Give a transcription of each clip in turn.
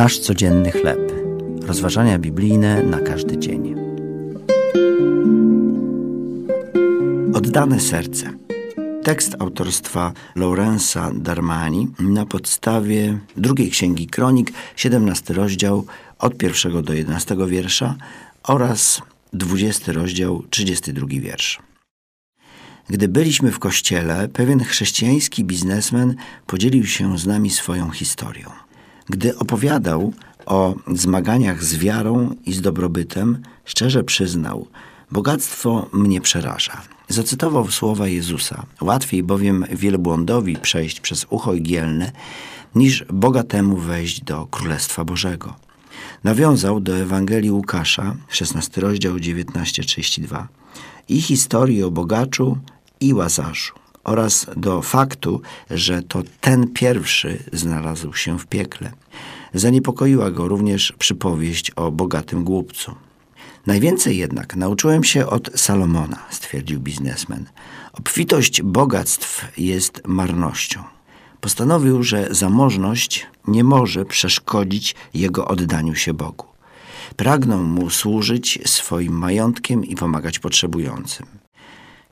Nasz codzienny chleb. Rozważania biblijne na każdy dzień. Oddane serce. Tekst autorstwa Laurensa Darmani na podstawie drugiej księgi Kronik, 17 rozdział od pierwszego do 11 wiersza oraz 20 rozdział, 32 wiersz. Gdy byliśmy w kościele, pewien chrześcijański biznesmen podzielił się z nami swoją historią. Gdy opowiadał o zmaganiach z wiarą i z dobrobytem, szczerze przyznał: Bogactwo mnie przeraża. Zacytował słowa Jezusa: Łatwiej bowiem wielbłądowi przejść przez ucho igielne, niż bogatemu wejść do Królestwa Bożego. Nawiązał do Ewangelii Łukasza, 16 rozdział 19:32 i historii o bogaczu i łazarzu oraz do faktu, że to ten pierwszy znalazł się w piekle. Zaniepokoiła go również przypowieść o bogatym głupcu. Najwięcej jednak nauczyłem się od Salomona, stwierdził biznesmen. Obfitość bogactw jest marnością. Postanowił, że zamożność nie może przeszkodzić jego oddaniu się Bogu. Pragnął mu służyć swoim majątkiem i pomagać potrzebującym.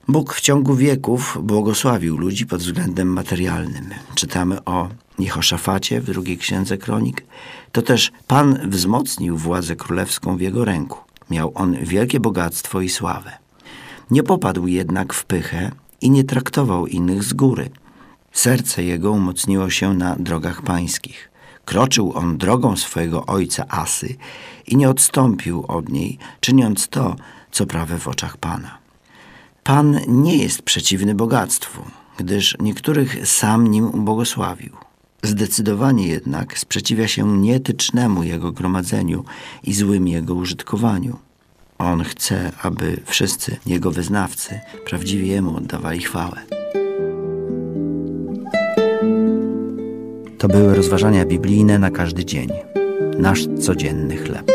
Bóg w ciągu wieków błogosławił ludzi pod względem materialnym. Czytamy o Jehoszafacie w drugiej księdze kronik. To też Pan wzmocnił władzę królewską w jego ręku. Miał on wielkie bogactwo i sławę. Nie popadł jednak w pychę i nie traktował innych z góry. Serce jego umocniło się na drogach pańskich. Kroczył on drogą swojego ojca Asy i nie odstąpił od niej, czyniąc to, co prawe w oczach Pana. Pan nie jest przeciwny bogactwu, gdyż niektórych sam nim ubogosławił. Zdecydowanie jednak sprzeciwia się nietycznemu jego gromadzeniu i złym jego użytkowaniu. On chce, aby wszyscy jego wyznawcy prawdziwie jemu oddawali chwałę. To były rozważania biblijne na każdy dzień. Nasz codzienny chleb.